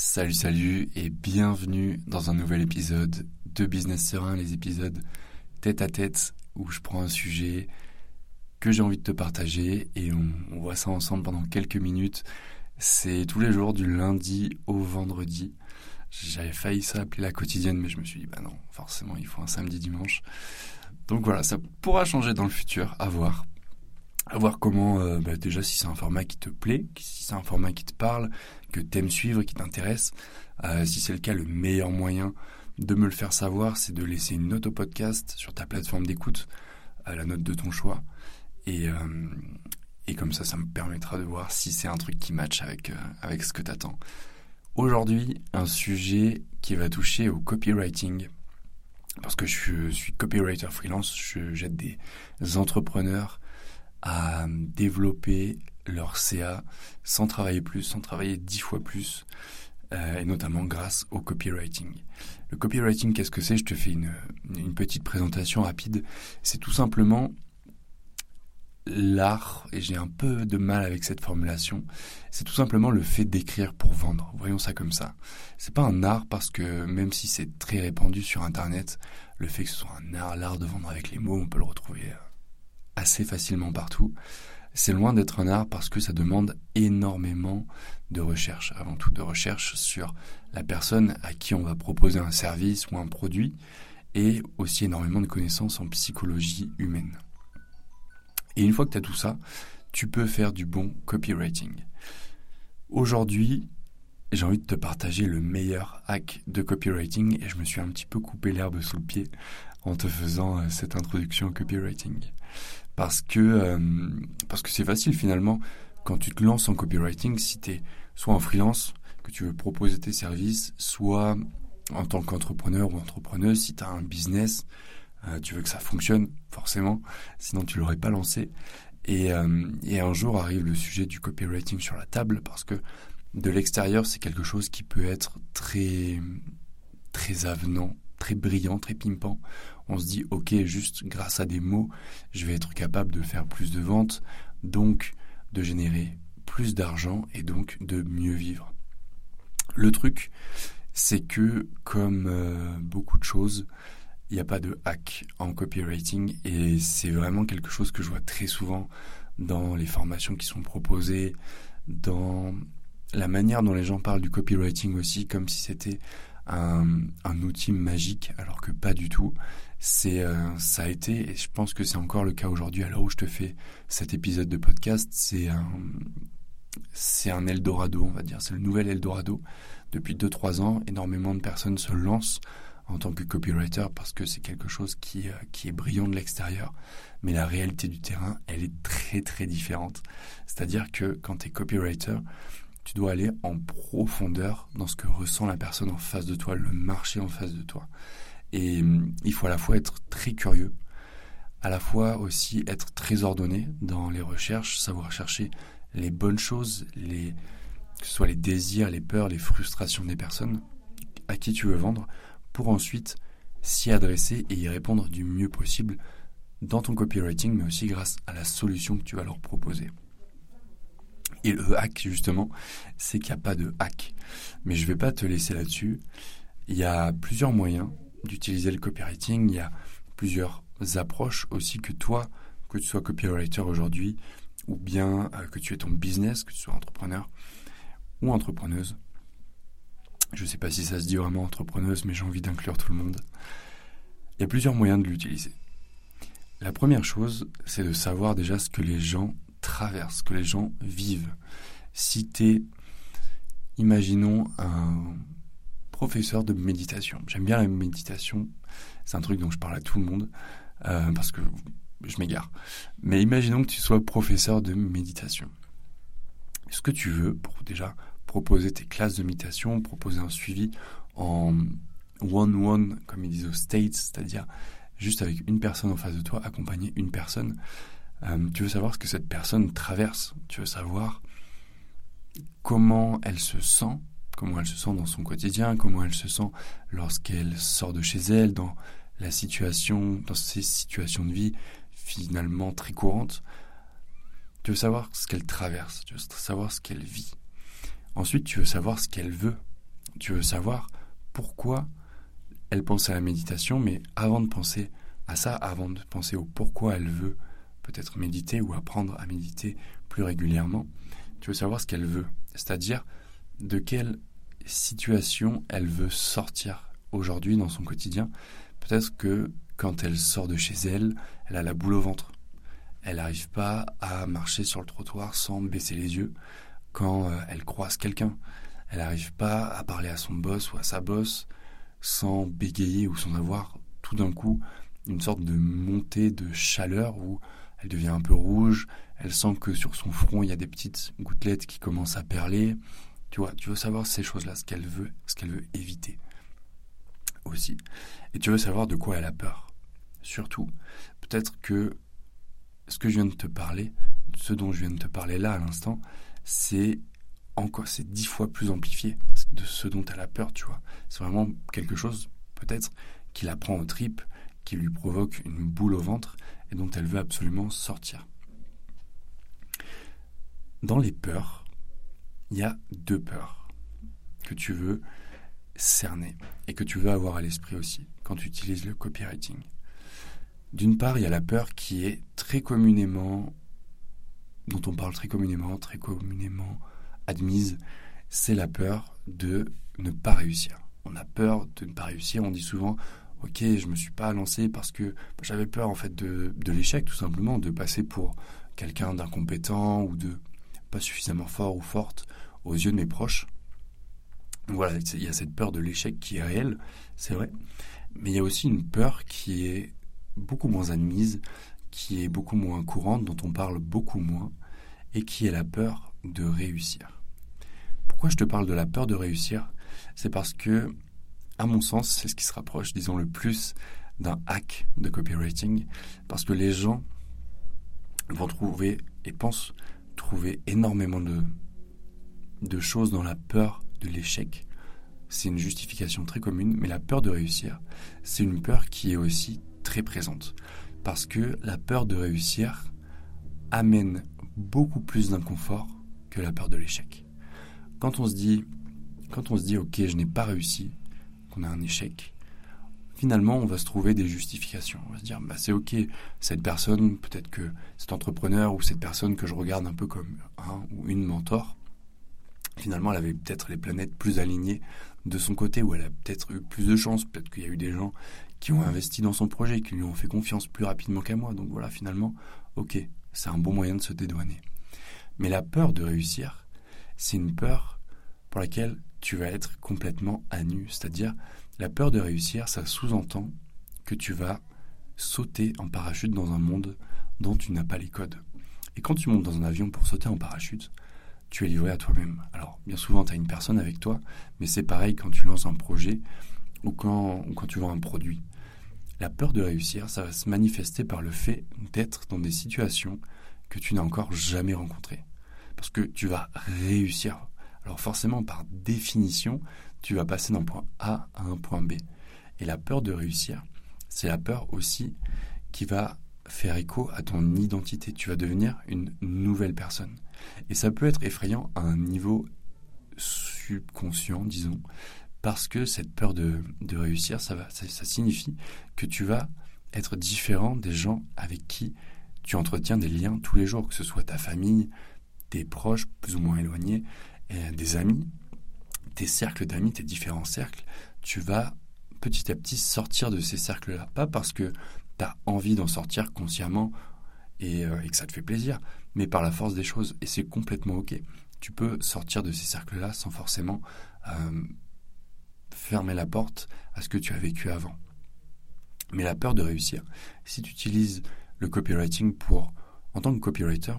Salut, salut et bienvenue dans un nouvel épisode de Business Serein, les épisodes tête à tête où je prends un sujet que j'ai envie de te partager et on, voit ça ensemble pendant quelques minutes. C'est tous les jours du lundi au vendredi. J'avais failli s'appeler la quotidienne mais je me suis dit bah non, forcément il faut un samedi dimanche. Donc voilà, ça pourra changer dans le futur, à voir à voir comment, euh, bah, déjà si c'est un format qui te plaît, si c'est un format qui te parle, que t'aimes suivre, qui t'intéresse. Euh, si c'est le cas, le meilleur moyen de me le faire savoir, c'est de laisser une note au podcast sur ta plateforme d'écoute, à la note de ton choix. Et, euh, et comme ça, ça me permettra de voir si c'est un truc qui match avec, avec ce que t'attends. Aujourd'hui, un sujet qui va toucher au copywriting. Parce que je suis copywriter freelance, jette des entrepreneurs à développer leur CA sans travailler plus, sans travailler dix fois plus, euh, et notamment grâce au copywriting. Le copywriting, qu'est-ce que c'est? Je te fais une, une, petite présentation rapide. C'est tout simplement l'art, et j'ai un peu de mal avec cette formulation, c'est tout simplement le fait d'écrire pour vendre. Voyons ça comme ça. C'est pas un art parce que même si c'est très répandu sur Internet, le fait que ce soit un art, l'art de vendre avec les mots, on peut le retrouver euh, assez facilement partout. C'est loin d'être un art parce que ça demande énormément de recherche, avant tout de recherche sur la personne à qui on va proposer un service ou un produit, et aussi énormément de connaissances en psychologie humaine. Et une fois que tu as tout ça, tu peux faire du bon copywriting. Aujourd'hui, j'ai envie de te partager le meilleur hack de copywriting et je me suis un petit peu coupé l'herbe sous le pied en te faisant euh, cette introduction au copywriting parce que euh, parce que c'est facile finalement quand tu te lances en copywriting si tu es soit en freelance que tu veux proposer tes services soit en tant qu'entrepreneur ou entrepreneuse si tu as un business euh, tu veux que ça fonctionne forcément sinon tu l'aurais pas lancé. Et, euh, et un jour arrive le sujet du copywriting sur la table parce que de l'extérieur c'est quelque chose qui peut être très très avenant très brillant, très pimpant, on se dit ok, juste grâce à des mots, je vais être capable de faire plus de ventes, donc de générer plus d'argent et donc de mieux vivre. Le truc, c'est que comme euh, beaucoup de choses, il n'y a pas de hack en copywriting et c'est vraiment quelque chose que je vois très souvent dans les formations qui sont proposées, dans la manière dont les gens parlent du copywriting aussi, comme si c'était un, outil magique, alors que pas du tout. C'est, euh, ça a été, et je pense que c'est encore le cas aujourd'hui, à l'heure où je te fais cet épisode de podcast, c'est un, c'est un Eldorado, on va dire. C'est le nouvel Eldorado. Depuis 2-3 ans, énormément de personnes se lancent en tant que copywriter parce que c'est quelque chose qui, euh, qui est brillant de l'extérieur. Mais la réalité du terrain, elle est très très différente. C'est-à-dire que quand tu es copywriter, tu dois aller en profondeur dans ce que ressent la personne en face de toi, le marché en face de toi. Et hum, il faut à la fois être très curieux, à la fois aussi être très ordonné dans les recherches, savoir chercher les bonnes choses, que ce soit les désirs, les peurs, les frustrations des personnes à qui tu veux vendre, pour ensuite s'y adresser et y répondre du mieux possible dans ton copywriting, mais aussi grâce à la solution que tu vas leur proposer. Et le hack, justement, c'est qu'il n'y a pas de hack. Mais je ne vais pas te laisser là-dessus. Il y a plusieurs moyens d'utiliser le copywriting. Il y a plusieurs approches aussi que toi, que tu sois copywriter aujourd'hui, ou bien euh, que tu aies ton business, que tu sois entrepreneur ou entrepreneuse. Je ne sais pas si ça se dit vraiment entrepreneuse, mais j'ai envie d'inclure tout le monde. Il y a plusieurs moyens de l'utiliser. La première chose, c'est de savoir déjà ce que les gens traverse, que les gens vivent. Si tu es, imaginons, un professeur de méditation. J'aime bien la méditation, c'est un truc dont je parle à tout le monde, euh, parce que je m'égare. Mais imaginons que tu sois professeur de méditation. Ce que tu veux pour déjà proposer tes classes de méditation, proposer un suivi en one-one, comme ils disent aux States, c'est-à-dire juste avec une personne en face de toi, accompagner une personne, euh, tu veux savoir ce que cette personne traverse? Tu veux savoir comment elle se sent, comment elle se sent dans son quotidien, comment elle se sent lorsqu'elle sort de chez elle, dans la situation, dans ces situations de vie finalement très courantes? Tu veux savoir ce qu'elle traverse, tu veux savoir ce qu'elle vit. Ensuite, tu veux savoir ce qu'elle veut. Tu veux savoir pourquoi elle pense à la méditation, mais avant de penser à ça, avant de penser au pourquoi elle veut peut-être méditer ou apprendre à méditer plus régulièrement, tu veux savoir ce qu'elle veut, c'est-à-dire de quelle situation elle veut sortir aujourd'hui dans son quotidien. Peut-être que quand elle sort de chez elle, elle a la boule au ventre. Elle n'arrive pas à marcher sur le trottoir sans baisser les yeux quand euh, elle croise quelqu'un. Elle n'arrive pas à parler à son boss ou à sa boss sans bégayer ou sans avoir tout d'un coup une sorte de montée de chaleur où elle devient un peu rouge, elle sent que sur son front il y a des petites gouttelettes qui commencent à perler. Tu vois, tu veux savoir ces choses-là, ce qu'elle veut, ce qu'elle veut éviter aussi. Et tu veux savoir de quoi elle a peur. Surtout, peut-être que ce que je viens de te parler, ce dont je viens de te parler là à l'instant, c'est encore, c'est dix fois plus amplifié de ce dont elle a peur, tu vois. C'est vraiment quelque chose, peut-être, qui la prend aux tripes, qui lui provoque une boule au ventre et dont elle veut absolument sortir. Dans les peurs, il y a deux peurs que tu veux cerner et que tu veux avoir à l'esprit aussi quand tu utilises le copywriting. D'une part, il y a la peur qui est très communément, dont on parle très communément, très communément admise, c'est la peur de ne pas réussir. On a peur de ne pas réussir, on dit souvent ok, je me suis pas lancé parce que j'avais peur en fait de, de l'échec tout simplement, de passer pour quelqu'un d'incompétent ou de pas suffisamment fort ou forte aux yeux de mes proches. Voilà, il y a cette peur de l'échec qui est réelle, c'est vrai, mais il y a aussi une peur qui est beaucoup moins admise, qui est beaucoup moins courante, dont on parle beaucoup moins, et qui est la peur de réussir. Pourquoi je te parle de la peur de réussir? C'est parce que à mon sens, c'est ce qui se rapproche, disons, le plus d'un hack de copywriting, parce que les gens vont trouver et pensent trouver énormément de, choses dans la peur de l'échec. C'est une justification très commune, mais la peur de réussir, c'est une peur qui est aussi très présente. Parce que la peur de réussir amène beaucoup plus d'inconfort que la peur de l'échec. Quand on se dit, quand on se dit, ok, je n'ai pas réussi, a un échec, finalement, on va se trouver des justifications. On va se dire, bah, c'est ok, cette personne, peut-être que cet entrepreneur ou cette personne que je regarde un peu comme un ou une mentor, finalement, elle avait peut-être les planètes plus alignées de son côté, ou elle a peut-être eu plus de chance, peut-être qu'il y a eu des gens qui ont investi dans son projet, qui lui ont fait confiance plus rapidement qu'à moi. Donc voilà, finalement, ok, c'est un bon moyen de se dédouaner. Mais la peur de réussir, c'est une peur pour laquelle tu vas être complètement à nu. C'est-à-dire, la peur de réussir, ça sous-entend que tu vas sauter en parachute dans un monde dont tu n'as pas les codes. Et quand tu montes dans un avion pour sauter en parachute, tu es livré à toi-même. Alors, bien souvent, tu as une personne avec toi, mais c'est pareil quand tu lances un projet ou quand, ou quand tu vends un produit. La peur de réussir, ça va se manifester par le fait d'être dans des situations que tu n'as encore jamais rencontrées. Parce que tu vas réussir alors forcément, par définition, tu vas passer d'un point A à un point B. Et la peur de réussir, c'est la peur aussi qui va faire écho à ton identité. Tu vas devenir une nouvelle personne. Et ça peut être effrayant à un niveau subconscient, disons, parce que cette peur de, réussir, ça, signifie que tu vas être différent des gens avec qui tu entretiens des liens tous les jours, que ce soit ta famille, tes proches plus ou moins éloignés, des amis, tes cercles d'amis, tes différents cercles, tu vas petit à petit sortir de ces cercles-là. Pas parce que tu as envie d'en sortir consciemment euh, et, que ça te fait plaisir, mais par la force des choses. Et c'est complètement OK. Tu peux sortir de ces cercles-là sans forcément euh, fermer la porte à ce que tu as vécu avant. Mais la peur de réussir, si tu utilises le copywriting pour, en tant que copywriter,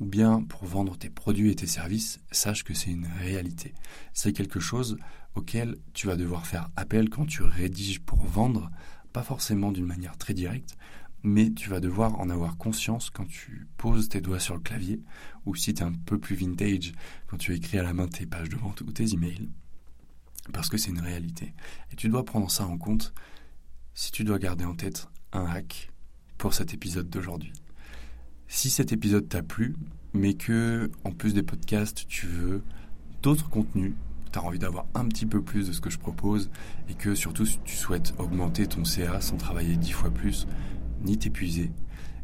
ou bien pour vendre tes produits et tes services, sache que c'est une réalité. C'est quelque chose auquel tu vas devoir faire appel quand tu rédiges pour vendre, pas forcément d'une manière très directe, mais tu vas devoir en avoir conscience quand tu poses tes doigts sur le clavier, ou si tu es un peu plus vintage, quand tu écris à la main tes pages de vente ou tes emails, parce que c'est une réalité. Et tu dois prendre ça en compte si tu dois garder en tête un hack pour cet épisode d'aujourd'hui. Si cet épisode t'a plu, mais que, en plus des podcasts, tu veux d'autres contenus tu as envie d'avoir un petit peu plus de ce que je propose et que surtout si tu souhaites augmenter ton CA sans travailler dix fois plus ni t'épuiser,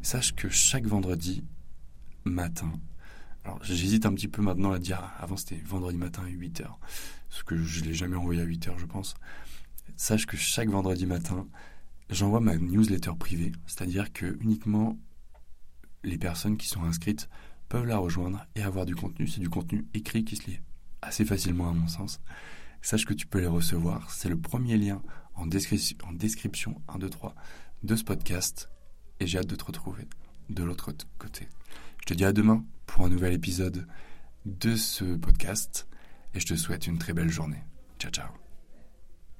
sache que chaque vendredi matin, alors j'hésite un petit peu maintenant à dire, avant c'était vendredi matin à 8h, ce que je ne l'ai jamais envoyé à 8h je pense, sache que chaque vendredi matin, j'envoie ma newsletter privée, c'est-à-dire que uniquement les personnes qui sont inscrites peuvent la rejoindre et avoir du contenu. C'est du contenu écrit qui se lit assez facilement à mon sens. Sache que tu peux les recevoir. C'est le premier lien en, description, en description 1, 2, 3 de ce podcast. Et j'ai hâte de te retrouver de l'autre côté. Je te dis à demain pour un nouvel épisode de ce podcast. Et je te souhaite une très belle journée. Ciao ciao.